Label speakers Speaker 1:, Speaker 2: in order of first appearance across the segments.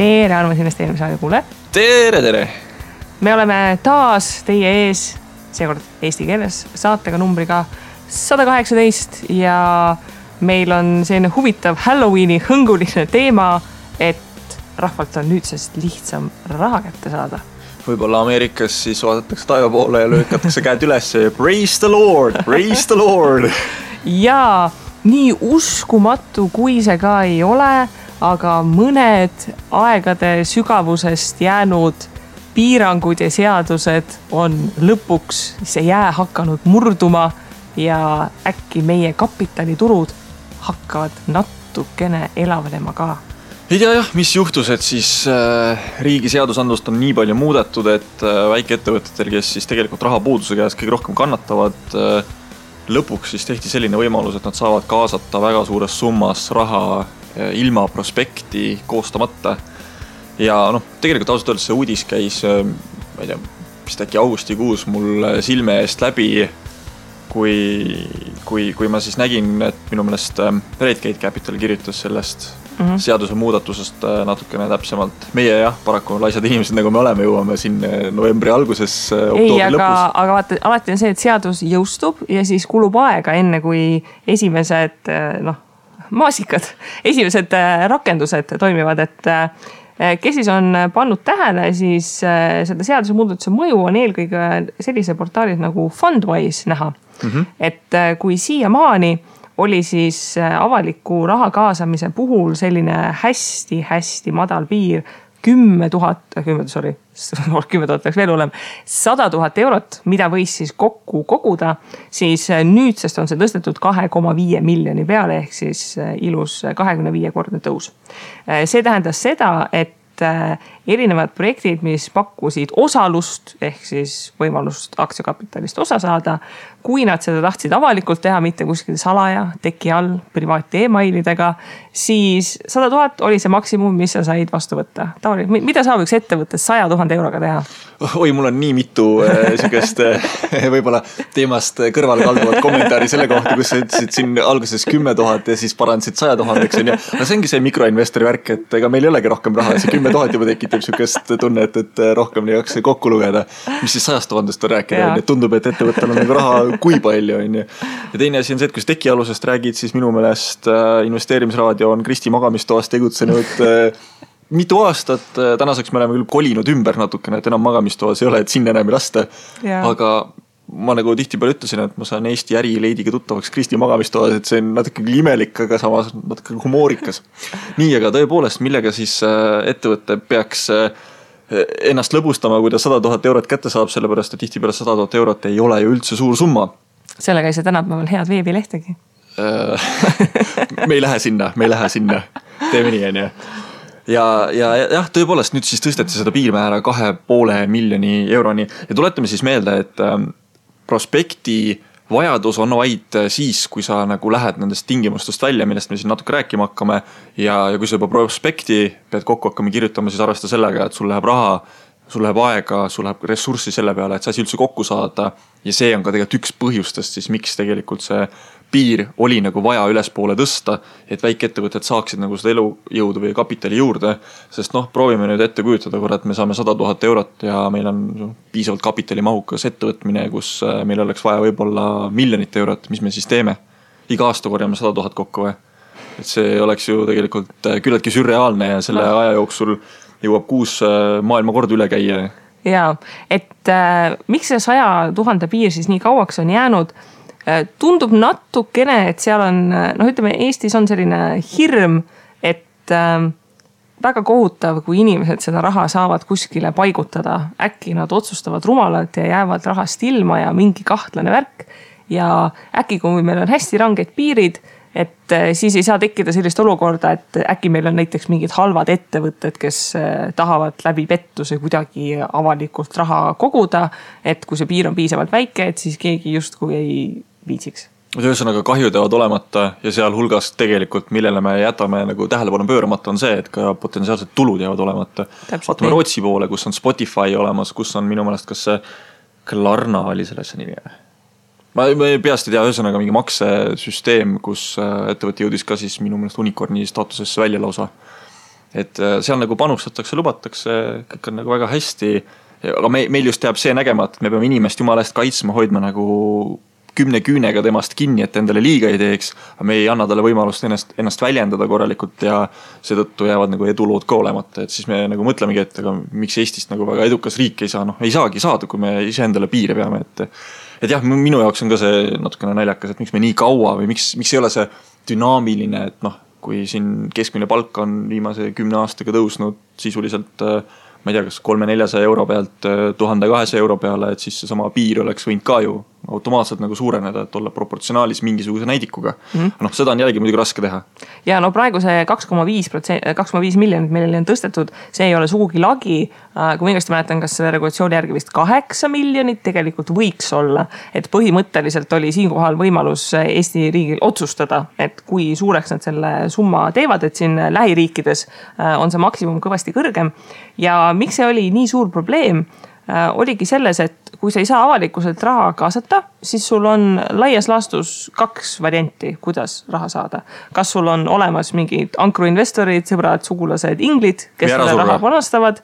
Speaker 1: tere, armas investeerimisraadio kuulajad.
Speaker 2: tere, tere.
Speaker 1: me oleme taas teie ees, seekord eesti keeles, saatega numbriga sada kaheksateist ja meil on selline huvitav Halloweeni hõnguline teema, et rahvalt on nüüdsest lihtsam raha kätte saada
Speaker 2: võib-olla Ameerikas siis vaadatakse taeva poole ja lükatakse käed üles ja praise the lord, praise the lord.
Speaker 1: ja nii uskumatu, kui see ka ei ole, aga mõned aegade sügavusest jäänud piirangud ja seadused on lõpuks see jää hakanud murduma ja äkki meie kapitaliturud hakkavad natukene elavnema ka.
Speaker 2: Ei tea jah, mis juhtus, et siis äh, riigi seadusandlust on nii palju muudetud, et äh, väikeettevõtetel, kes siis tegelikult rahapuuduse käes kõige rohkem kannatavad äh,, lõpuks siis tehti selline võimalus, et nad saavad kaasata väga suures summas raha ilma prospekti koostamata. ja noh, tegelikult ausalt öeldes see uudis käis äh,, ma ei tea, vist äkki augustikuus mul äh, silme eest läbi kui, kui, kui ma siis nägin, et minu meelest äh, Redgate Capital kirjutas sellest mm -hmm. seadusemuudatusest äh, natukene täpsemalt. meie jah, paraku laisad inimesed, nagu me oleme, jõuame siin äh, novembri alguses, äh, oktoobri
Speaker 1: aga,
Speaker 2: lõpus.
Speaker 1: aga vaata, alati on see, et seadus jõustub ja siis kulub aega, enne kui esimesed noh, maasikad, esimesed rakendused toimivad, et kes siis on pannud tähele, siis seda seadusemuudatuse mõju on eelkõige sellise portaalis nagu Fundwise näha mm. -hmm. et kui siiamaani oli siis äh, avaliku raha kaasamise puhul selline hästi-hästi madal piir kümme tuhat, kümme, sorry, kümme tuhat oleks veel hullem, sada tuhat eurot, mida võis siis kokku koguda, siis äh, nüüdsest on see tõstetud kahe koma viie miljoni peale, ehk siis ilus kahekümne viie kordne tõus. see tähendas seda, et erinevad projektid, mis pakkusid osalust ehk siis võimalust aktsiakapitalist osa saada, kui nad seda tahtsid avalikult teha, mitte kuskil salaja, teki all, privaat emailidega, siis sada tuhat oli see maksimum, mis sa said vastu võtta. Tauri, mida saab üks ettevõte saja tuhande euroga teha?
Speaker 2: oi, mul on nii mitu äh, sihukest äh, võib-olla teemast kõrvale kalduvat kommentaari selle kohta, kus sa ütlesid siin alguses kümme tuhat ja siis parandasid saja tuhandeks on ju. no see ongi see mikroinvestori värk, et ega meil ei olegi rohkem raha, see kümme tuhat juba tekitab sihukest tunnet, et rohkem ei jaksa kokku lugeda. mis siis sajast tuhandest on rääkida, tundub, et ettevõttel on nagu raha kui palju, on ju. ja teine asi on see, et kui sa tekialusest räägid, siis minu meelest äh, investeerimisraadio on Kristi magamistoas tegutsenud äh, mitu aastat, äh, tänaseks me oleme küll kolinud ümber natukene, et enam magamistoas ei ole, et sinna enam ei lasta. aga ma nagu tihtipeale ütlesin, et ma saan Eesti ärileidiga tuttavaks Kristi magamistoas, et see on natuke küll imelik, aga samas natuke humoorikas. nii, aga tõepoolest, millega siis ettevõte peaks ennast lõbustama, kui ta sada tuhat eurot kätte saab, sellepärast et tihtipeale sada tuhat eurot ei ole ju üldse suur summa.
Speaker 1: sellega ei saa tänapäeval head veebilehtegi.
Speaker 2: Äh, me ei lähe sinna, me ei lähe sinna, teeme nii, on ju ja, ja jah, tõepoolest nüüd siis tõsteti seda piirmäära kahe poole miljoni euroni. Ja tuletame siis meelde, et ähm, prospekti vajadus on vaid siis, kui sa nagu lähed nendest tingimustest välja, millest me siin natuke rääkima hakkame. ja, ja kui sa juba prospekti pead kokku hakkama kirjutama, siis arvesta sellega, et sul läheb raha, sul läheb aega, sul läheb ressurssi selle peale, et see asi üldse kokku saada. ja see on ka tegelikult üks põhjustest siis, miks tegelikult see piir oli nagu vaja ülespoole tõsta, et väikeettevõtted saaksid nagu seda elujõudu või kapitali juurde. sest noh, proovime nüüd ette kujutada korra, et me saame sada tuhat eurot ja meil on piisavalt kapitalimahukas ettevõtmine, kus äh, meil oleks vaja võib-olla miljonit eurot, mis me siis teeme? iga aasta korjame sada tuhat kokku või? et see oleks ju tegelikult äh, küllaltki sürreaalne ja selle no. aja jooksul jõuab kuus äh, maailmakorda üle käia.
Speaker 1: ja, et äh, miks see saja tuhande piir siis nii kauaks on jäänud tundub natukene, et seal on noh, ütleme Eestis on selline hirm, et äh, väga kohutav, kui inimesed seda raha saavad kuskile paigutada. äkki nad otsustavad rumalalt ja jäävad rahast ilma ja mingi kahtlane värk. ja äkki, kui meil on hästi ranged piirid, et äh, siis ei saa tekkida sellist olukorda, et äkki meil on näiteks mingid halvad ettevõtted, kes äh, tahavad läbi pettuse kuidagi avalikult raha koguda. et kui see piir on piisavalt väike, et siis keegi justkui ei viitsiks
Speaker 2: ühesõnaga kahjud jäävad olemata ja sealhulgas tegelikult, millele me jätame nagu tähelepanu pööramata, on see, et ka potentsiaalsed tulud jäävad olemata. vaatame Rootsi poole, kus on Spotify olemas, kus on minu meelest, kas see Klarna oli selle asja nimi või? ma, ma peast ei tea, ühesõnaga mingi maksesüsteem, kus äh, ettevõte jõudis ka siis minu meelest unicorn'i staatusesse välja lausa. et seal nagu panustatakse, lubatakse, kõik on nagu väga hästi. aga me, meil just jääb see nägemata, et me peame inimest jumala eest kaitsma, hoidma nagu kümne küünega temast kinni, et endale liiga ei teeks. aga me ei anna talle võimalust ennast, ennast väljendada korralikult ja seetõttu jäävad nagu edulood ka olemata, et siis me nagu mõtlemegi, et aga miks Eestist nagu väga edukas riik ei saa, noh ei saagi saada, kui me iseendale piire peame, et. et jah, minu jaoks on ka see natukene naljakas, et miks me nii kaua või miks, miks ei ole see dünaamiline, et noh, kui siin keskmine palk on viimase kümne aastaga tõusnud sisuliselt äh, ma ei tea, kas kolme-neljasaja euro pealt äh, tuhande kahesaja euro peale, et siis seesama piir oleks võinud ka ju automaatselt nagu suureneda, et olla proportsionaalis mingisuguse näidikuga mm. -hmm. noh, seda on jällegi muidugi raske teha.
Speaker 1: ja no praegu see kaks koma viis protsenti, kaks koma viis miljonit, millele on tõstetud, see ei ole sugugi lagi. Äh, kui ma õigesti mäletan, kas selle regulatsiooni järgi vist kaheksa miljonit tegelikult võiks olla. et põhimõtteliselt oli siinkohal võimalus Eesti riigil otsustada, et kui suureks nad selle summa teevad, et siin lähiriikides äh, on see maksimum kõvasti kõrgem. ja miks see oli nii suur probleem Äh, oligi selles, et kui sa ei saa avalikkuselt raha kaasata, siis sul on laias laastus kaks varianti, kuidas raha saada. kas sul on olemas mingid ankruinvestorid, sõbrad, sugulased, inglid, kes selle raha panustavad.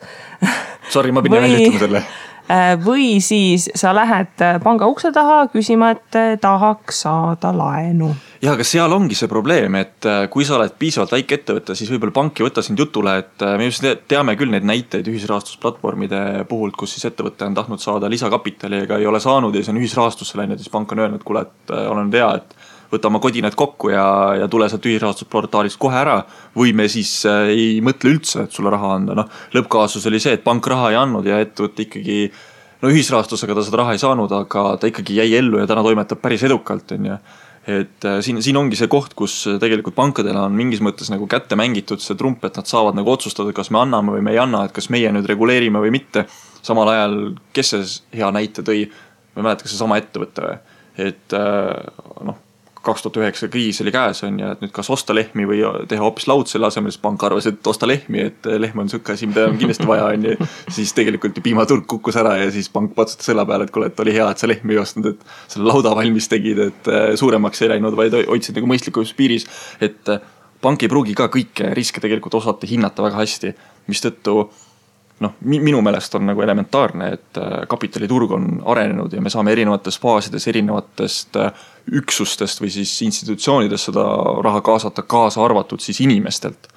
Speaker 2: Sorry, ma pidin välja ütlema selle
Speaker 1: Äh, või siis sa lähed äh, panga ukse taha küsima, et tahaks saada laenu.
Speaker 2: Ja, aga seal ongi see probleem, et kui sa oled piisavalt väike ettevõte, siis võib-olla pank ei võta sind jutule, et me just teame küll neid näiteid ühisrahastusplatvormide puhult, kus siis ettevõte on tahtnud saada lisakapitali, ega ei ole saanud ja siis on ühisrahastusse läinud, siis pank on öelnud, kuule, et olen hea, et võta oma kodined kokku ja, ja tule sealt ühisrahastusportaalist kohe ära. või me siis äh, ei mõtle üldse, et sulle raha anda, noh lõppkaasus oli see, et pank raha ei andnud ja ettevõte ikkagi. no ühisrahastusega ta seda raha ei saanud, aga ta ikkagi jäi ellu ja täna toimetab päris edukalt, on ju et äh, siin, siin ongi see koht, kus tegelikult pankadele on mingis mõttes nagu kätte mängitud see trump, et nad saavad nagu otsustada, kas me anname või me ei anna, et kas meie nüüd reguleerime või mitte. samal ajal, kes see hea näite tõi, ma ei mäleta, kas seesama ettevõte või, et äh, noh kaks tuhat üheksa kriis oli käes, on ju, et nüüd kas osta lehmi või teha hoopis laud selle asemel, siis pank arvas, et osta lehmi, et lehm on sihuke asi, mida on kindlasti vaja, on ju. siis tegelikult ju piimaturg kukkus ära ja siis pank patsutas õla peale, et kuule, et oli hea, et sa lehmi ei ostnud, et selle lauda valmis tegid, et äh, suuremaks ei läinud, vaid hoidsid nagu mõistlikus piiris. et äh, pank ei pruugi ka kõiki riske tegelikult osata hinnata väga hästi, mistõttu noh, minu meelest on nagu elementaarne, et kapitaliturg on arenenud ja me saame erinevates faasides erinevatest äh, üksustest või siis institutsioonidest seda raha kaasata, kaasa arvatud siis inimestelt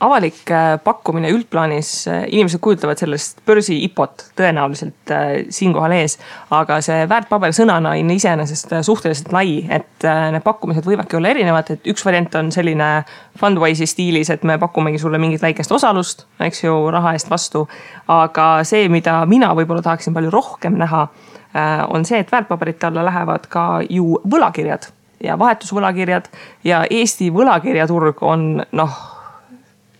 Speaker 1: avalik äh, pakkumine üldplaanis, äh, inimesed kujutavad sellest börsi IPO-t tõenäoliselt äh, siinkohal ees. aga see väärtpaber sõnana on iseenesest suhteliselt lai, et need pakkumised võivadki olla erinevad, et üks variant on selline Fundwise'i stiilis, et me pakumegi sulle mingit väikest osalust, eks ju, raha eest vastu. aga see, mida mina võib-olla tahaksin palju rohkem näha, on see, et väärtpaberite alla lähevad ka ju võlakirjad ja vahetusvõlakirjad ja Eesti võlakirjaturg on noh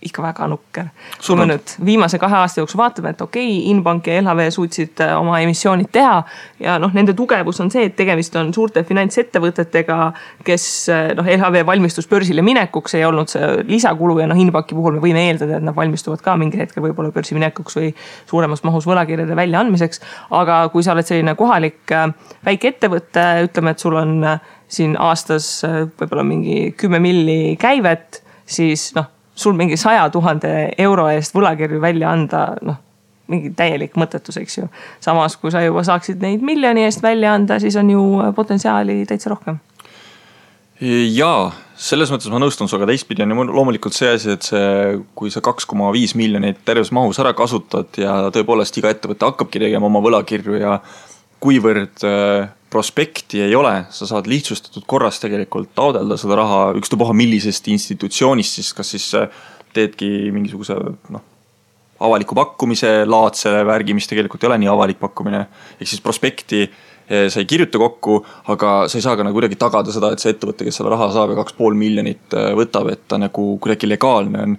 Speaker 1: ikka väga nukker. kui me nüüd viimase kahe aasta jooksul vaatame, et okei okay,, Inbank ja LHV suutsid äh, oma emissioonid teha. ja noh, nende tugevus on see, et tegemist on suurte finantsettevõtetega, kes äh, noh, LHV valmistus börsile minekuks, ei olnud see lisakulu ja noh, Inbanki puhul me võime eeldada, et nad valmistuvad ka mingil hetkel võib-olla börsi minekuks või suuremas mahus võlakirjade väljaandmiseks. aga kui sa oled selline kohalik äh, väike ettevõte, ütleme, et sul on siin aastas võib-olla mingi kümme milli käivet, siis noh sul mingi saja tuhande euro eest võlakirju välja anda, noh mingi täielik mõttetus, eks ju. samas, kui sa juba saaksid neid miljoni eest välja anda, siis on ju potentsiaali täitsa rohkem.
Speaker 2: jaa, selles mõttes ma nõustun sinuga, teistpidi on ju loomulikult see asi, et see, kui sa kaks koma viis miljonit terves mahus ära kasutad ja tõepoolest iga ettevõte hakkabki tegema oma võlakirju ja kuivõrd äh, prospekti ei ole, sa saad lihtsustatud korras tegelikult taodelda seda raha ükstapuha millisest institutsioonist siis, kas siis äh, teedki mingisuguse noh, avaliku pakkumise laadse värgi, mis tegelikult ei ole nii avalik pakkumine. ehk siis prospekti äh, sa ei kirjuta kokku, aga sa ei saa ka nagu kuidagi tagada seda, et see ettevõte, kes selle raha saab ja kaks pool miljonit võtab, et ta nagu kuidagi legaalne on.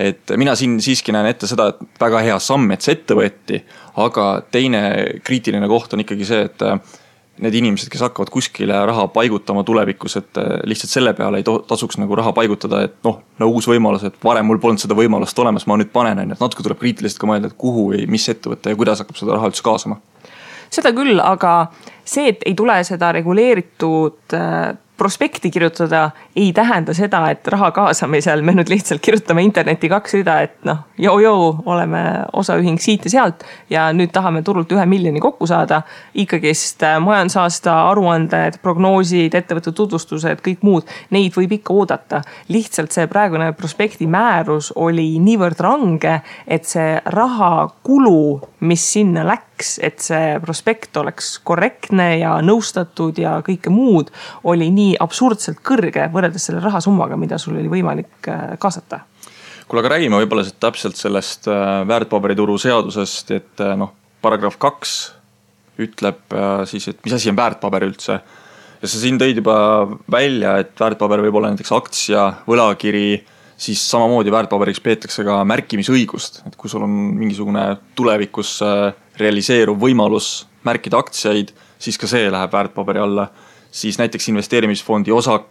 Speaker 2: Et mina siin siiski näen ette seda, et väga hea samm, et see ette võeti, aga teine kriitiline koht on ikkagi see, et need inimesed, kes hakkavad kuskile raha paigutama tulevikus, et äh, lihtsalt selle peale ei tasuks nagu raha paigutada, et noh, no uus võimalus, et varem mul polnud seda võimalust olemas, ma nüüd panen, on ju, et natuke tuleb kriitiliselt ka mõelda, et kuhu või mis ettevõte ja kuidas hakkab seda raha üldse kaasama.
Speaker 1: seda küll, aga see, et ei tule seda reguleeritud äh, prospekti kirjutada ei tähenda seda, et raha kaasamisel me nüüd lihtsalt kirjutame internetti kaks rida, et noh, joo-joo, oleme osaühing siit ja sealt ja nüüd tahame turult ühe miljoni kokku saada. ikkagist äh, majandusaasta aruanded, prognoosid, ettevõtte tutvustused, kõik muud, neid võib ikka oodata. lihtsalt see praegune prospekti määrus oli niivõrd range, et see rahakulu, mis sinna läks, et see prospekt oleks korrektne ja nõustatud ja kõike muud, oli nii absurdselt kõrge võrreldes selle rahasummaga, mida sul oli võimalik äh, kaasata
Speaker 2: kuule, aga räägime võib-olla täpselt sellest äh, väärtpaberituru seadusest, et äh, noh, paragrahv kaks ütleb siis, et mis asi on väärtpaber üldse. ja sa siin tõid juba välja, et väärtpaber võib olla näiteks aktsia, võlakiri siis samamoodi väärtpaberiks peetakse ka märkimisõigust, et kui sul on mingisugune tulevikus realiseeruv võimalus märkida aktsiaid, siis ka see läheb väärtpaberi alla. Siis näiteks investeerimisfondi osak,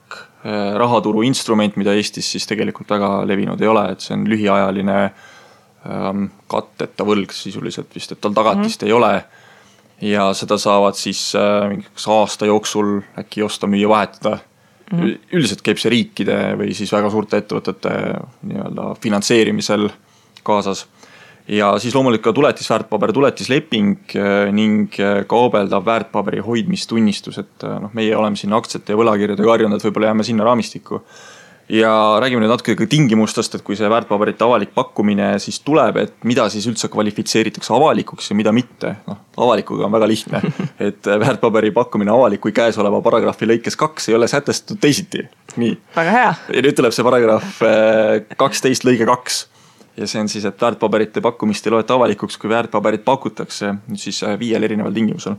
Speaker 2: äh, rahaturu instrument, mida Eestis siis tegelikult väga levinud ei ole, et see on lühiajaline ähm, katteta võlg sisuliselt vist, et tal tagatist mm -hmm. ei ole. ja seda saavad siis äh, mingiks aasta jooksul äkki osta, müüa, vahetada mm. -hmm. üldiselt käib see riikide või siis väga suurte ettevõtete nii-öelda finantseerimisel kaasas. Ja siis loomulikult ka tuletisväärtpaber, tuletisleping äh, ning äh, kaubeldav väärtpaberi hoidmistunnistus, et äh, noh, meie oleme siin aktsiate ja võlakirjadega harjunud, et võib-olla jääme sinna raamistikku ja räägime nüüd natuke ka tingimustest, et kui see väärtpaberite avalik pakkumine siis tuleb, et mida siis üldse kvalifitseeritakse avalikuks ja mida mitte. noh, avalikuga on väga lihtne, et väärtpaberi pakkumine avaliku käesoleva paragrahvi lõikes kaks ei ole sätestatud teisiti. nii.
Speaker 1: väga hea.
Speaker 2: ja nüüd tuleb see paragrahv eh, kaksteist lõige kaks ja see on siis, et väärtpaberite pakkumist ei loeta avalikuks, kui väärtpaberit pakutakse nüüd siis eh, viiel erineval tingimusel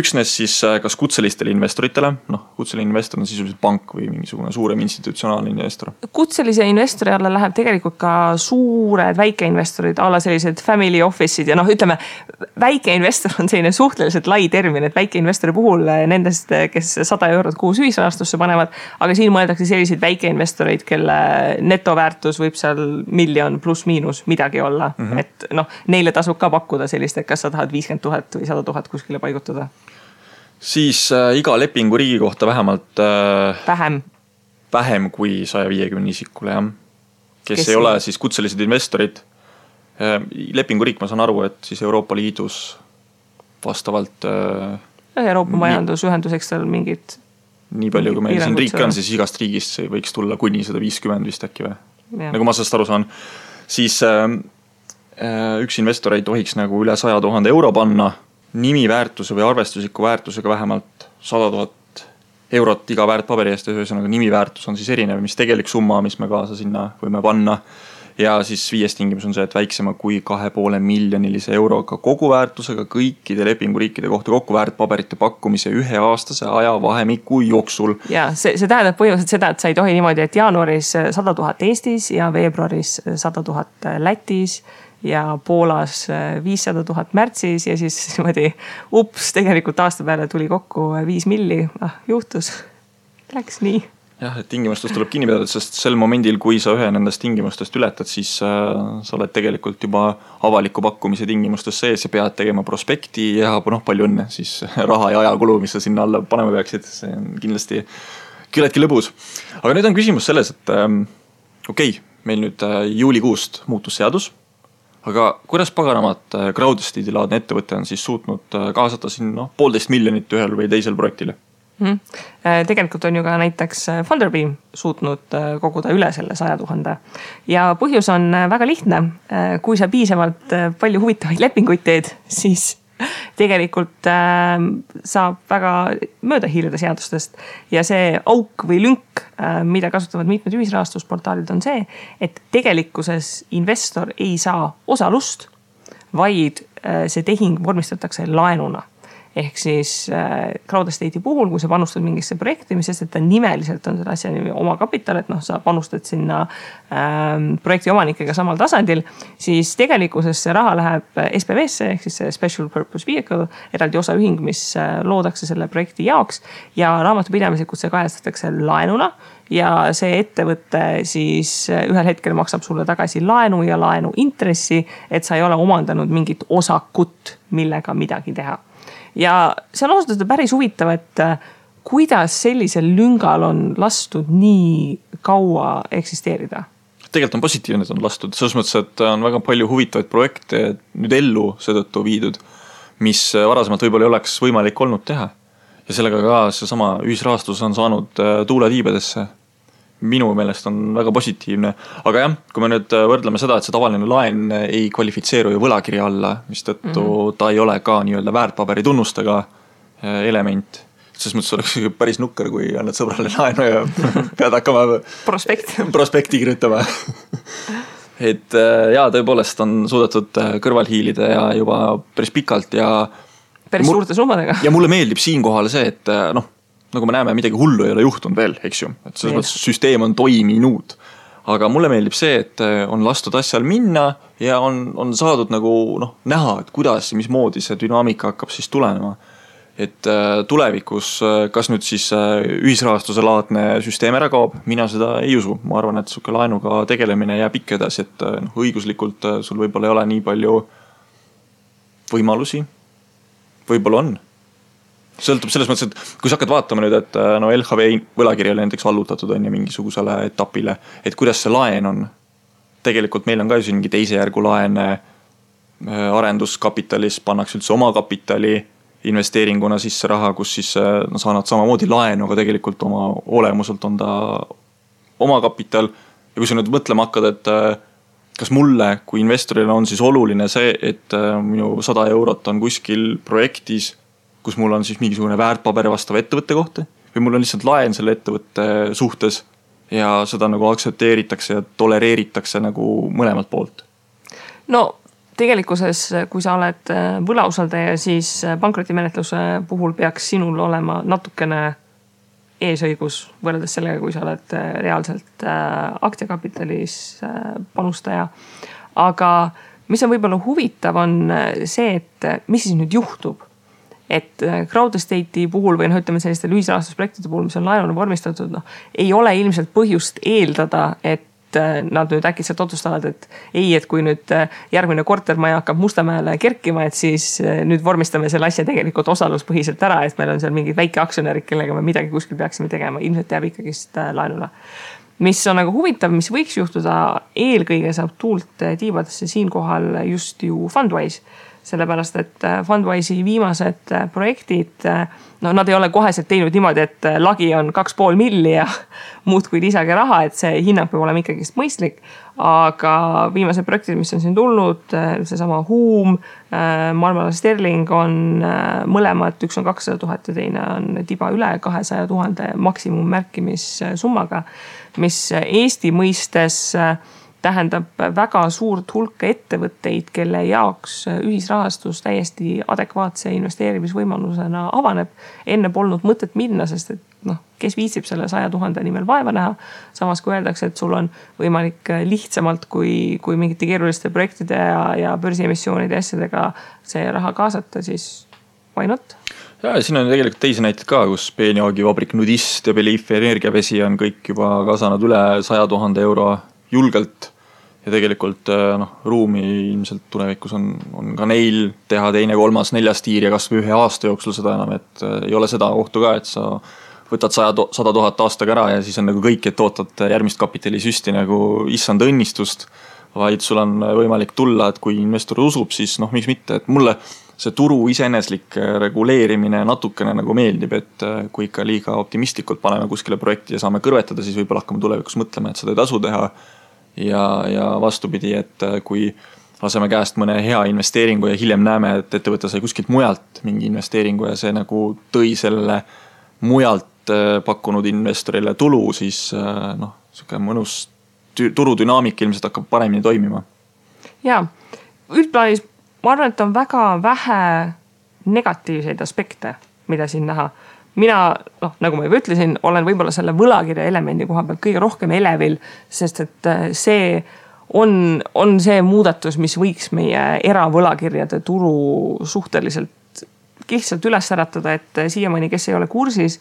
Speaker 2: üksnes siis äh, kas kutselistele investoritele, noh, kutseline investor on sisuliselt pank või mingisugune suurem institutsionaalne investor.
Speaker 1: kutselise investori alla läheb tegelikult ka suured väikeinvestorid a la sellised family office'id ja noh, ütleme. väikeinvestor on selline suhteliselt lai termin, et väikeinvestori puhul äh, nendest, äh, kes sada eurot kuus ühisrahastusse panevad. aga siin mõeldakse selliseid väikeinvestoreid, kelle netoväärtus võib seal miljon pluss-miinus midagi olla mm. -hmm. et noh, neile tasub ka pakkuda sellist, et kas sa tahad viiskümmend tuhat või sada tuhat kuskile paigutada
Speaker 2: siis äh, iga lepingu riigi kohta vähemalt äh,.
Speaker 1: vähem.
Speaker 2: vähem kui saja viiekümne isikule jah. kes, ei ole siis kutselised investorid äh,. lepinguriik, ma saan aru, et siis Euroopa Liidus vastavalt äh,.
Speaker 1: Euroopa Majandusühendus, eks tal mingid.
Speaker 2: nii palju, kui meil siin riike on, siis igast riigist võiks tulla kuni sada viiskümmend vist äkki või? nagu ma sellest aru saan, siis äh, äh, üks investor ei tohiks nagu üle saja tuhande euro panna nimiväärtuse või arvestusliku väärtusega vähemalt sada tuhat eurot iga väärtpaberi eest ühesõnaga nimiväärtus on siis erinev, mis tegelik summa, mis me kaasa sinna võime panna. ja siis viies tingimus on see, et väiksema kui kahe poole miljonilise euroga koguväärtusega kõikide lepinguriikide kohta kokku väärtpaberite pakkumise üheaastase ajavahemiku jooksul.
Speaker 1: ja see, see tähendab põhimõtteliselt seda, et sa ei tohi niimoodi, et jaanuaris sada tuhat Eestis ja veebruaris sada tuhat Lätis ja Poolas äh, viissada tuhat märtsis ja siis niimoodi ups, tegelikult aasta peale tuli kokku viis milli, ah juhtus, läks nii.
Speaker 2: Jah, et tingimustest tuleb kinni pidada, sest sel momendil, kui sa ühe nendest tingimustest ületad, siis äh, sa oled tegelikult juba avaliku pakkumise tingimustes sees ja pead tegema prospekti ja noh, palju õnne. Siis raha ja ajakulu, mis sa sinna alla panema peaksid, see on kindlasti küllaltki lõbus. aga nüüd on küsimus selles, et ähm, okei okay,, meil nüüd äh, juulikuust muutus seadus aga kuidas paganamat äh, Crowdstedi laadne ettevõte on siis suutnud äh, kaasata siin noh, poolteist miljonit ühel või teisel projektile?
Speaker 1: Mm tegelikult on ju ka näiteks Funderbeam suutnud koguda üle selle saja tuhande. ja põhjus on väga lihtne. kui sa piisavalt palju huvitavaid lepinguid teed, siis tegelikult äh, saab väga mööda hiilida seadustest. ja see auk või lünk äh,, mida kasutavad mitmed ühisrahastusportaalid, on see, et tegelikkuses investor ei saa osalust, vaid äh, see tehing vormistatakse laenuna ehk siis äh, crowd estate'i puhul, kui sa panustad mingisse projekti, mis sest, et ta nimeliselt on selle asja omakapital, et noh, sa panustad sinna ähm, projekti omanikega samal tasandil. siis tegelikkuses see raha läheb SPV-sse ehk siis special purpose vehicle, eraldi osaühing, mis äh, loodakse selle projekti jaoks. ja raamatupidamislikult see kajastatakse laenuna ja see ettevõte siis äh, ühel hetkel maksab sulle tagasi laenu ja laenu intressi, et sa ei ole omandanud mingit osakut, millega midagi teha ja on ausalt öelda päris huvitav, et äh, kuidas sellisel lüngal on lastud nii kaua eksisteerida?
Speaker 2: tegelikult on positiivne, et on lastud, selles mõttes, et on väga palju huvitavaid projekte nüüd ellu seetõttu viidud, mis varasemalt võib-olla ei oleks võimalik olnud teha. ja sellega ka seesama ühisrahastus on saanud äh, tuule tiibadesse. Minu meelest on väga positiivne, aga jah, kui me nüüd võrdleme seda, et see tavaline laen ei kvalifitseeru ju võlakirja alla, mistõttu mm -hmm. ta ei ole ka nii-öelda väärtpaberi tunnustega äh, element selles mõttes oleks päris nukker, kui annad sõbrale laenu ja pead hakkama
Speaker 1: prospekt
Speaker 2: prospekti kirjutama et äh, jaa, tõepoolest on suudetud äh, kõrval hiilida ja juba päris pikalt ja.
Speaker 1: päris suurte summadega.
Speaker 2: ja mulle meeldib siinkohal see, et äh, noh, nagu me näeme, midagi hullu ei ole juhtunud veel, eks ju, et selles mõttes süsteem on toiminud. aga mulle meeldib see, et on lastud asjal minna ja on, on saadud nagu noh, näha, et kuidas ja mismoodi see dünaamika hakkab siis tulenema et äh, tulevikus, äh, kas nüüd siis äh, ühisrahastuse laadne süsteem ära kaob, mina seda ei usu, ma arvan, et sihuke laenuga tegelemine jääb ikka edasi, et noh, õiguslikult sul võib-olla ei ole nii palju võimalusi. võib-olla on. Sõltub selles mõttes, et kui sa hakkad vaatama nüüd, et no LHV võlakiri oli näiteks allutatud on ju mingisugusele etapile, et kuidas see laen on. tegelikult meil on ka ju siin mingi teise järgu laene arenduskapitalis pannakse üldse omakapitali investeeringuna sisse raha, kus siis äh, no sa annad samamoodi laenu, aga tegelikult oma olemuselt on ta omakapital. ja kui sa nüüd mõtlema hakkad, et äh, kas mulle kui investorile on siis oluline see, et äh, minu sada eurot on kuskil projektis, kus mul on siis mingisugune väärtpaber vastava ettevõtte kohta või mul on lihtsalt laen selle ettevõtte suhtes ja seda nagu aktsepteeritakse ja tolereeritakse nagu mõlemalt poolt?
Speaker 1: no tegelikkuses, kui sa oled äh, võlausaldaja, siis äh, pankrotimenetluse puhul peaks sinul olema natukene eesõigus võrreldes sellega, kui sa oled äh, reaalselt aktsiakapitalis panustaja. aga mis on võib-olla huvitav, on see, et mis siis nüüd juhtub. Et crowd estate'i puhul või noh, ütleme sellistel ühisrahastusprojektide puhul, mis on laenuna vormistatud, noh ei ole ilmselt põhjust eeldada, et äh, nad nüüd äkitselt otsustavad, et ei, et kui nüüd äh, järgmine kortermaja hakkab Mustamäele kerkima, et siis äh, nüüd vormistame selle asja tegelikult osaluspõhiselt ära, et meil on seal mingid väikeaktsionärid, kellega me midagi kuskil peaksime tegema, ilmselt jääb ikkagist laenule mis on nagu huvitav, mis võiks juhtuda, eelkõige saab tuult tiibadesse siinkohal just ju Fundwise sellepärast et äh, Fundwise'i viimased äh, projektid, äh, no nad ei ole koheselt teinud niimoodi, et lagi on kaks pool milli ja muudkui lisage raha, et see hinnang peab olema ikkagist mõistlik. aga viimased projektid, mis on siin tulnud, seesama Huum, Marmala Sterling on mõlemad, üks on kakssada tuhat ja teine on tiba üle kahesaja tuhande maksimummärkimissummaga, mis Eesti mõistes tähendab väga suurt hulka ettevõtteid, kelle jaoks ühisrahastus täiesti adekvaatse investeerimisvõimalusena avaneb. enne polnud mõtet minna, sest et noh, kes viitsib selle saja tuhande nimel vaeva näha. samas kui öeldakse, et sul on võimalik lihtsamalt kui, kui mingite keeruliste projektide ja, ja börsiemissioonide ja asjadega see raha kaasata, siis why not?
Speaker 2: ja siin on tegelikult teisi näiteid ka, kus peenjoogivabrik Nudist ja Belief Energiavesi on kõik juba kaasanud üle saja tuhande euro julgelt ja tegelikult äh, noh, ruumi ilmselt tulevikus on, on ka neil teha teine, kolmas, neljas tiir ja kasvõi ühe aasta jooksul seda enam, et äh, ei ole seda ohtu ka, et sa võtad saja, sada tuhat aastaga ära ja siis on nagu kõik, et ootad järgmist kapitalisüsti nagu issand õnnistust. vaid sul on võimalik tulla, et kui investor usub, siis noh, miks mitte, et mulle see turu iseeneslik äh, reguleerimine natukene nagu meeldib, et kui ikka liiga optimistlikult paneme kuskile projekti ja saame kõrvetada, siis võib-olla hakkame tulevikus mõtlema, et seda ei tasu teha ja, ja vastupidi, et äh, kui laseme käest mõne hea investeeringu ja hiljem näeme, et ettevõte sai kuskilt mujalt mingi investeeringu ja see nagu tõi sellele mujalt äh, pakkunud investorile tulu, siis äh, noh, sihuke mõnus turudünaamika ilmselt hakkab paremini toimima.
Speaker 1: ja üldplaanis ma arvan, et on väga vähe negatiivseid aspekte, mida siin näha mina noh, nagu ma juba ütlesin, olen võib-olla selle võlakirja elemendi koha pealt kõige rohkem elevil, sest et äh, see on, on see muudatus, mis võiks meie eravõlakirjade turu suhteliselt lihtsalt üles äratada, et siiamaani, kes ei ole kursis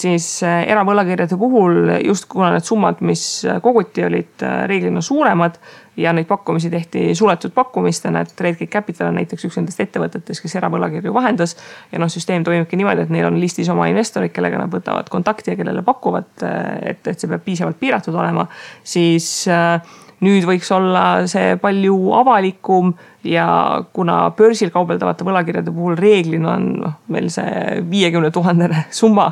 Speaker 1: siis eravõlakirjade puhul just kuna need summad, mis koguti, olid reeglina suuremad ja neid pakkumisi tehti suletud pakkumistena, et Redgate Capital on näiteks üks nendest ettevõtetest, kes eravõlakirju vahendas. ja noh, süsteem toimibki niimoodi, et neil on listis oma investorid, kellega nad võtavad kontakti ja kellele pakuvad, et, et see peab piisavalt piiratud olema, siis äh, nüüd võiks olla see palju avalikum ja kuna börsil kaubeldavate võlakirjade puhul reeglina on noh, meil see viiekümne tuhandene summa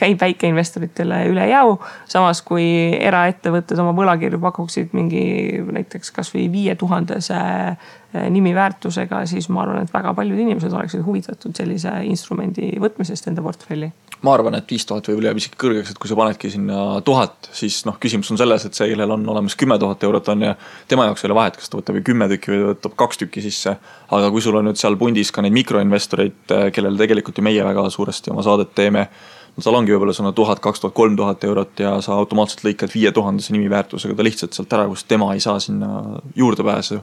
Speaker 1: käib väikeinvestoritele üle jõu. samas kui eraettevõtted oma võlakirju pakuksid mingi näiteks kasvõi viie tuhandese eh, nimiväärtusega, siis ma arvan, et väga paljud inimesed oleksid huvitatud sellise instrumendi võtmisest enda portfelli
Speaker 2: ma arvan, et viis tuhat võib-olla jääb isegi kõrgeks, et kui sa panedki sinna tuhat, siis noh, küsimus on selles, et see, kellel on olemas kümme tuhat eurot on ja tema jaoks ei ole vahet, kas ta võtab kümme tükki või võtab kaks tükki sisse. aga kui sul on nüüd seal pundis ka neid mikroinvestoreid, kellel tegelikult ju meie väga suuresti oma saadet teeme no tal ongi võib-olla sõna tuhat, kaks tuhat, kolm tuhat eurot ja sa automaatselt lõikad viie tuhandese nimiväärtusega ta lihtsalt sealt ära, kus tema ei saa sinna juurdepääsu.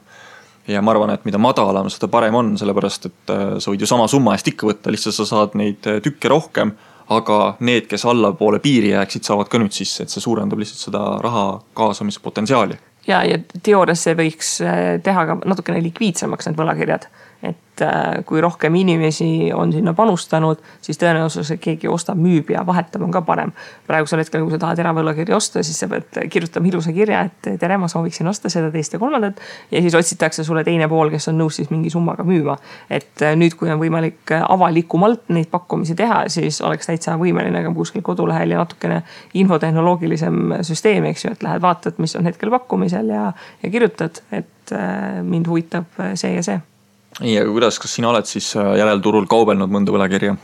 Speaker 2: ja ma arvan, et mida madalam, seda parem on, sellepärast et äh, sa võid ju sama summa eest ikka võtta, lihtsalt sa saad neid äh, tükke rohkem aga need, kes allapoole piiri jääksid, saavad ka nüüd sisse, et see suurendab lihtsalt seda raha kaasamise potentsiaali.
Speaker 1: ja, ja teoorias see võiks äh, teha ka natukene likviidsemaks need võlakirjad et äh, kui rohkem inimesi on sinna panustanud, siis tõenäosus, et keegi ostab, müüb ja vahetab, on ka parem. praegusel hetkel, kui sa tahad eravõlakirja osta, siis sa pead kirjutama ilusa kirja, et tere, ma sooviksin osta seda, teist ja kolmandat. ja siis otsitakse sulle teine pool, kes on nõus siis mingi summaga müüma. et äh, nüüd, kui on võimalik avalikumalt neid pakkumisi teha, siis oleks täitsa võimeline ka kuskil kodulehel ja natukene infotehnoloogilisem süsteem, eks ju, et lähed vaatad, mis on hetkel pakkumisel ja, ja kirjutad, et äh, mind huvitab see ja see
Speaker 2: nii, aga kuidas, kas sina oled siis äh, järelturul kaubelnud mõnda võlakirja?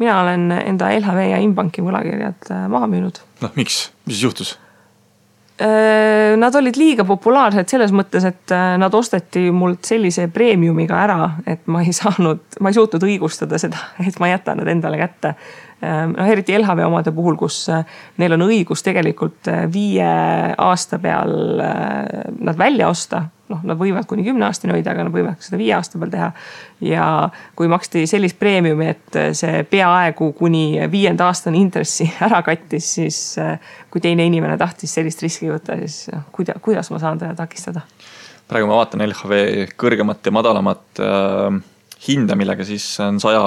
Speaker 1: mina olen enda LHV ja Inbanki võlakirjad äh, maha müünud.
Speaker 2: noh, miks, mis siis juhtus?
Speaker 1: Äh, nad olid liiga populaarsed selles mõttes, et nad osteti mult sellise preemiumiga ära, et ma ei saanud, ma ei suutnud õigustada seda, et ma jätan nad endale kätte. noh, eriti LHV omade puhul, kus neil on õigus tegelikult viie aasta peal nad välja osta noh, nad võivad kuni kümne aastani hoida, aga nad võivad seda viie aasta peal teha. ja kui maksti sellist preemiumi, et see peaaegu kuni viienda aastani intressi ära kattis, siis kui teine inimene tahtis sellist riski võtta, siis kuidas, kuidas ma saan teda takistada?
Speaker 2: praegu ma vaatan LHV kõrgemat ja madalamat äh, hinda, millega siis on saja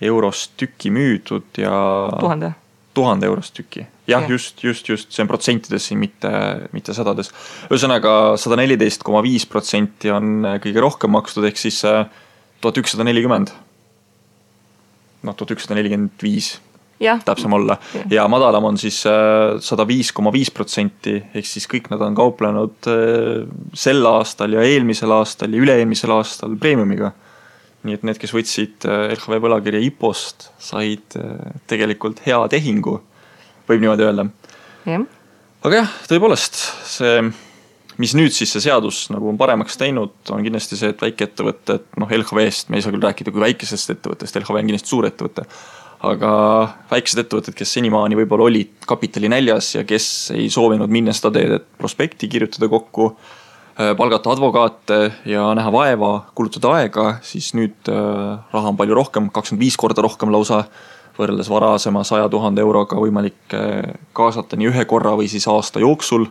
Speaker 2: eurost tükki müüdud ja.
Speaker 1: tuhande
Speaker 2: tuhande eurost tüki. jah ja., just, just, just, see on protsentides siin, mitte, mitte sadades. ühesõnaga sada neliteist koma viis protsenti on kõige rohkem makstud, ehk siis äh, tuhat ükssada nelikümmend. noh, tuhat ükssada nelikümmend viis täpsem olla ja, ja madalam on siis äh, sada viis koma viis protsenti, ehk siis kõik nad on kauplenud äh, sel aastal ja eelmisel aastal ja üle-eelmisel aastal premiumiga nii et need, kes võtsid äh, LHV võlakirja IPO-st, said äh, tegelikult hea tehingu, võib niimoodi öelda. aga jah, tõepoolest see, mis nüüd siis see seadus nagu on paremaks teinud, on kindlasti see, et väikeettevõtted, noh LHV-st me ei saa küll rääkida kui väikesest ettevõttest, LHV on kindlasti suur ettevõte. aga väiksed ettevõtted, kes senimaani võib-olla olid kapitali näljas ja kes ei soovinud minna seda teed, et prospekti kirjutada kokku palgata advokaate ja näha vaeva, kulutada aega, siis nüüd äh, raha on palju rohkem, kakskümmend viis korda rohkem lausa. võrreldes varasema saja tuhande euroga võimalik äh, kaasata nii ühe korra või siis aasta jooksul.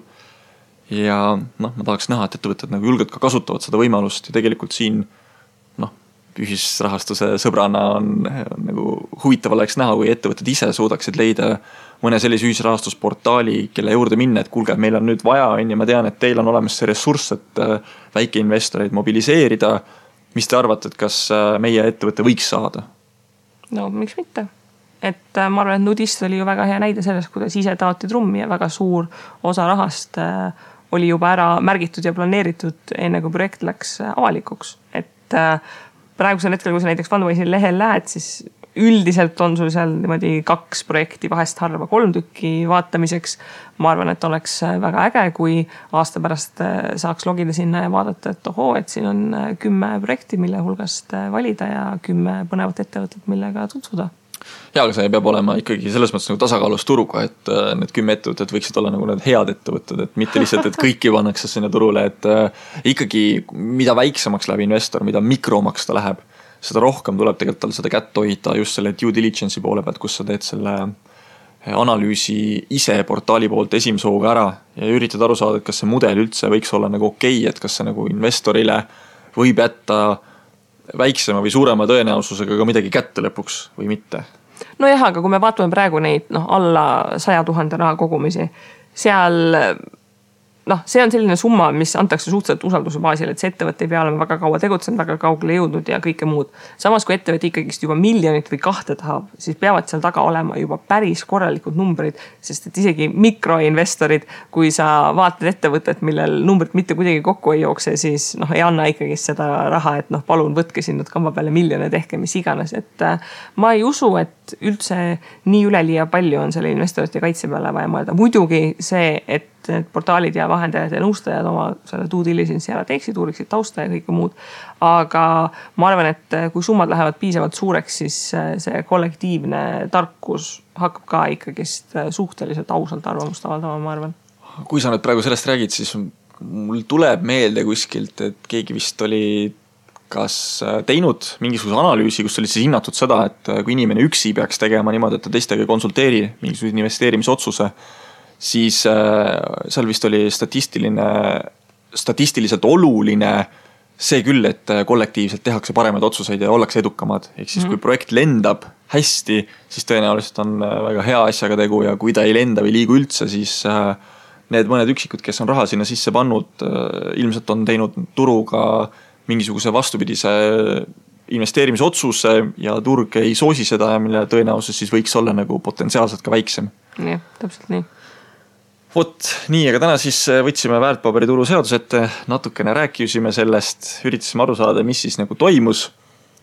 Speaker 2: ja noh, ma tahaks näha, et ettevõtted nagu julgelt ka kasutavad seda võimalust ja tegelikult siin ühisrahastuse sõbrana on, on nagu huvitav oleks näha, kui ettevõtted ise suudaksid leida mõne sellise ühisrahastusportaali, kelle juurde minna, et kuulge, meil on nüüd vaja, on ju, ma tean, et teil on olemas see ressurss, et äh, väikeinvestoreid mobiliseerida. mis te arvate, et kas äh, meie ettevõte võiks saada?
Speaker 1: no miks mitte et äh, ma arvan, et Nudist oli ju väga hea näide sellest, kuidas ise taoti trummi ja väga suur osa rahast oli juba ära märgitud ja planeeritud, enne kui projekt läks avalikuks. et praegusel hetkel, kui sa näiteks Funwise'i lehel lähed, siis üldiselt on sul seal niimoodi kaks projekti, vahest harva kolm tükki vaatamiseks. ma arvan, et oleks väga äge, kui aasta pärast äh, saaks logida sinna ja vaadata, et ohoo, et siin on äh, kümme projekti, mille hulgast äh, valida ja kümme põnevat ettevõtet, millega tutvuda
Speaker 2: ja, aga see peab olema ikkagi selles mõttes nagu tasakaalus turuga, et need kümme ettevõtet võiksid olla nagu need head ettevõtted, et mitte lihtsalt, et kõiki pannakse sinna turule, et ikkagi mida väiksemaks läheb investor, mida mikromaks ta läheb seda rohkem tuleb tegelikult tal seda kätt hoida just selle due diligence'i poole pealt, kus sa teed selle analüüsi ise portaali poolt esimese hooga ära ja üritad aru saada, et kas see mudel üldse võiks olla nagu okei okay,, et kas see nagu investorile võib jätta väiksema või suurema tõenäosusega ka midagi kätte lõpuks või mitte.
Speaker 1: nojah, aga kui me vaatame praegu neid noh, alla saja tuhande raha kogumisi, seal noh, see on selline summa, mis antakse suhteliselt usalduse baasil, et see ettevõte ei pea olema väga kaua tegutsenud, väga kaugele jõudnud ja kõike muud. samas kui ettevõte ikkagist juba miljonit või kahte tahab, siis peavad seal taga olema juba päris korralikud numbrid. sest et isegi mikroinvestorid, kui sa vaatad ettevõtet, millel numbrid mitte kuidagi kokku ei jookse, siis noh, ei anna ikkagist seda raha, et noh, palun võtke siin nüüd kamba peale miljon ja tehke mis iganes, et äh, ma ei usu, et üldse nii üleliia palju on selle investorite kaitse peale vaja mõelda. muidugi see, et need portaalid ja vahendajad ja nõustajad oma selle due diligence'i ära teeksid, uuriksid tausta ja kõike muud. aga ma arvan, et kui summad lähevad piisavalt suureks, siis see kollektiivne tarkus hakkab ka ikkagist suhteliselt ausalt arvamust avaldama, ma arvan.
Speaker 2: kui sa nüüd praegu sellest räägid, siis mul tuleb meelde kuskilt, et keegi vist oli kas teinud mingisuguse analüüsi, kus oli siis hinnatud seda, et kui inimene üksi peaks tegema niimoodi, et ta teistega ei konsulteeri mingisuguse investeerimisotsuse siis äh, seal vist oli statistiline, statistiliselt oluline see küll, et äh, kollektiivselt tehakse paremaid otsuseid ja ollakse edukamad. ehk siis mm -hmm. kui mhm. projekt lendab hästi, siis tõenäoliselt on äh, väga hea asjaga tegu ja kui ta ei lenda või liigu üldse, siis need mõned üksikud, kes on raha sinna sisse pannud, ilmselt on teinud turuga mingisuguse vastupidise investeerimisotsuse ja turg ei soosi seda ja mille tõenäosus siis võiks olla nagu potentsiaalselt ka väiksem.
Speaker 1: jah, täpselt nii
Speaker 2: vot nii, aga täna siis äh, võtsime väärtpaberituru seaduse ette, natukene rääkisime sellest, üritasime aru saada, mis siis nagu toimus.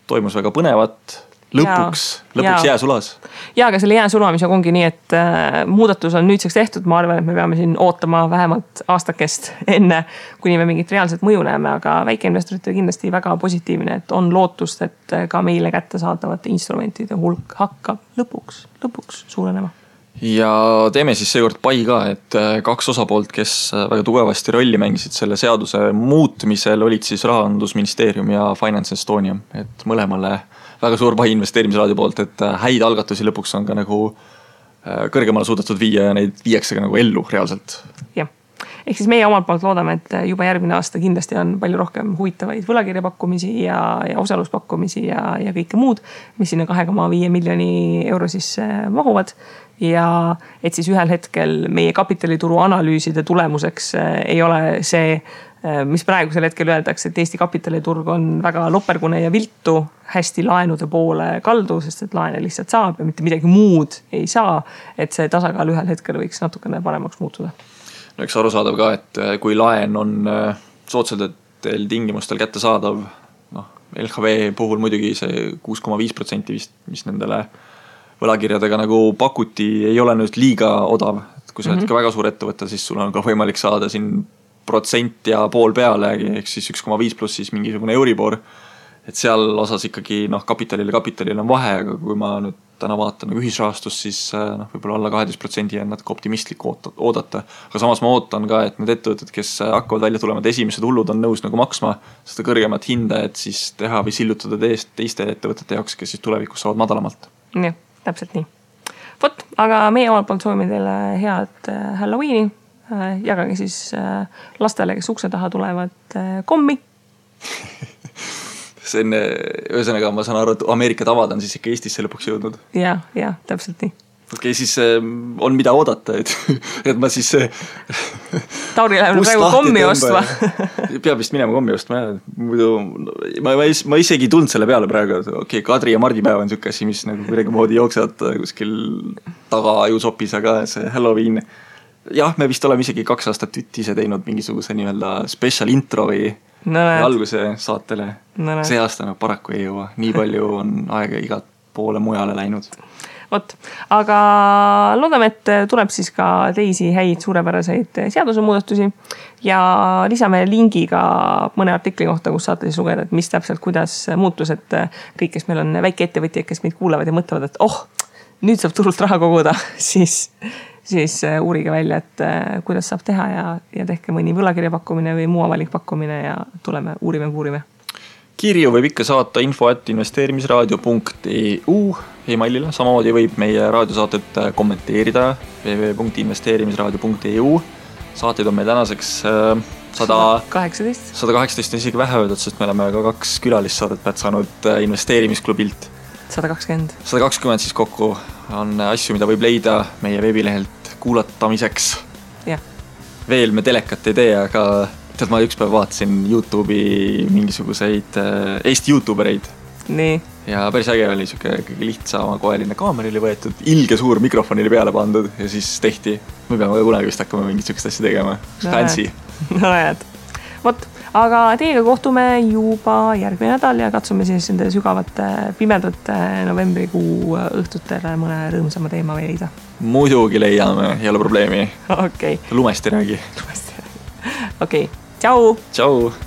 Speaker 2: toimus väga põnevat, lõpuks, lõpuks jää sulas.
Speaker 1: ja, aga selle jää sulamisega ongi nii, et äh, muudatus on nüüdseks tehtud, ma arvan, et me peame siin ootama vähemalt aastakest enne, kuni me mingit reaalset mõju näeme, aga väikeinvestoritele kindlasti väga positiivne, et on lootust, et ka meile kättesaadavate instrumentide hulk hakkab lõpuks, lõpuks suurenema.
Speaker 2: Ja teeme siis seekord pai ka, et äh, kaks osapoolt, kes äh, väga tugevasti rolli mängisid selle seaduse muutmisel, olid siis Rahandusministeerium ja Finance Estonia, et mõlemale väga suur pai investeerimisraadi poolt, et äh, häid algatusi lõpuks on ka nagu kõrgemale suudetud viia ja neid viiakse ka nagu ellu reaalselt.
Speaker 1: jah ehk siis meie omalt poolt loodame, et juba järgmine aasta kindlasti on palju rohkem huvitavaid võlakirja pakkumisi ja, ja osaluspakkumisi ja, ja kõike muud, mis sinna kahe koma viie miljoni euro sisse mahuvad ja et siis ühel hetkel meie kapitalituru analüüside tulemuseks äh, ei ole see, äh, mis praegusel hetkel öeldakse, et Eesti kapitaliturg on väga lopergune ja viltu, hästi laenude poole kaldu, sest et laene lihtsalt saab ja mitte midagi muud ei saa. et see tasakaal ühel hetkel võiks natukene paremaks muutuda.
Speaker 2: No eks arusaadav ka, et äh, kui laen on soodsatel tingimustel kättesaadav, noh LHV puhul muidugi see kuus koma viis protsenti vist, mis nendele võlakirjadega nagu pakuti, ei ole nüüd liiga odav. et kui sa oled mm -hmm. ka väga suur ettevõte, siis sul on ka võimalik saada siin protsent ja pool peale, ehk siis üks koma viis pluss siis mingisugune Euribor. et seal osas ikkagi noh, kapitalil ja kapitalil on vahe, aga kui ma nüüd täna vaatan nagu ühisrahastust, siis äh, noh, võib-olla alla kaheteist protsendi on natuke optimistlik oodata. aga samas ma ootan ka, et need ettevõtted, kes hakkavad välja tulema, et esimesed hullud on nõus nagu maksma seda kõrgemat hinda, et siis teha või sillutada teest teiste ettevõtete jaoks, kes siis tulevikus saavad madalamalt.
Speaker 1: jah täpselt nii. vot, aga meie omalt poolt soovime teile head äh, Halloweeni. Äh, jagage siis äh, lastele, kes ukse taha tulevad, kommi
Speaker 2: see on, ühesõnaga ma saan aru, et Ameerika tavad on siis ikka Eestisse lõpuks jõudnud
Speaker 1: ja,. jah, jah, täpselt nii
Speaker 2: okei okay,, siis äh, on mida oodata, et, et ma siis äh,.
Speaker 1: Tauri läheb praegu kommi ostma
Speaker 2: peab vist minema kommi ostma jah, muidu ma, ma, ma isegi ei tulnud selle peale praegu, okei okay,, Kadri ja Mardi päev on sihuke asi, mis nagu kuidagimoodi jooksevad kuskil tagaajusopis, aga see Halloween. jah, me vist oleme isegi kaks aastat ise teinud mingisuguse nii-öelda special intro või no, alguse saatele. No,. see aasta no paraku ei jõua, nii palju on aega igat poole mujale läinud.
Speaker 1: Vot, aga loodame, et tuleb siis ka teisi häid suurepäraseid seadusemuudatusi. ja lisame lingi ka mõne artikli kohta, kus saate siis lugeda, et mis täpselt, kuidas muutus, et kõik, kes meil on väikeettevõtjad, kes meid kuulavad ja mõtlevad, et oh, nüüd saab turult raha koguda, siis siis uurige välja, et kuidas saab teha ja, ja tehke mõni võlakirja pakkumine või muu avalik pakkumine ja tuleme, uurime, uurime
Speaker 2: kirju võib ikka saata info at investeerimisraadio.eu emailile, samamoodi võib meie raadiosaadet kommenteerida www.investeerimisraadio.eu. saateid on meil tänaseks sada
Speaker 1: kaheksateist.
Speaker 2: sada kaheksateist on isegi vähe öeldud, sest me oleme ka kaks külalissaadet äh, investeerimisklubilt.
Speaker 1: sada kakskümmend.
Speaker 2: sada kakskümmend siis kokku on asju, mida võib leida meie veebilehelt kuulatamiseks. veel me telekat ei tee, aga tead, ma ükspäev vaatasin Youtube'i mingisuguseid äh, Eesti Youtube ereid.
Speaker 1: nii.
Speaker 2: ja päris äge oli sihuke ikkagi lihtsamakoeline kaamera oli võetud, ilge suur mikrofon oli peale pandud ja siis tehti. me peame kunagi vist hakkama mingit sihukest asja tegema, fancy.
Speaker 1: no näed, vot, aga teiega kohtume juba järgmine nädal ja katsume siis nende sügavate pimedate novembrikuu õhtutele mõne rõõmsama teema leida.
Speaker 2: muidugi leiame, ei ole probleemi.
Speaker 1: okei okay..
Speaker 2: lumest ei räägi.
Speaker 1: lumest ei räägi, okei okay tšau.
Speaker 2: tšau.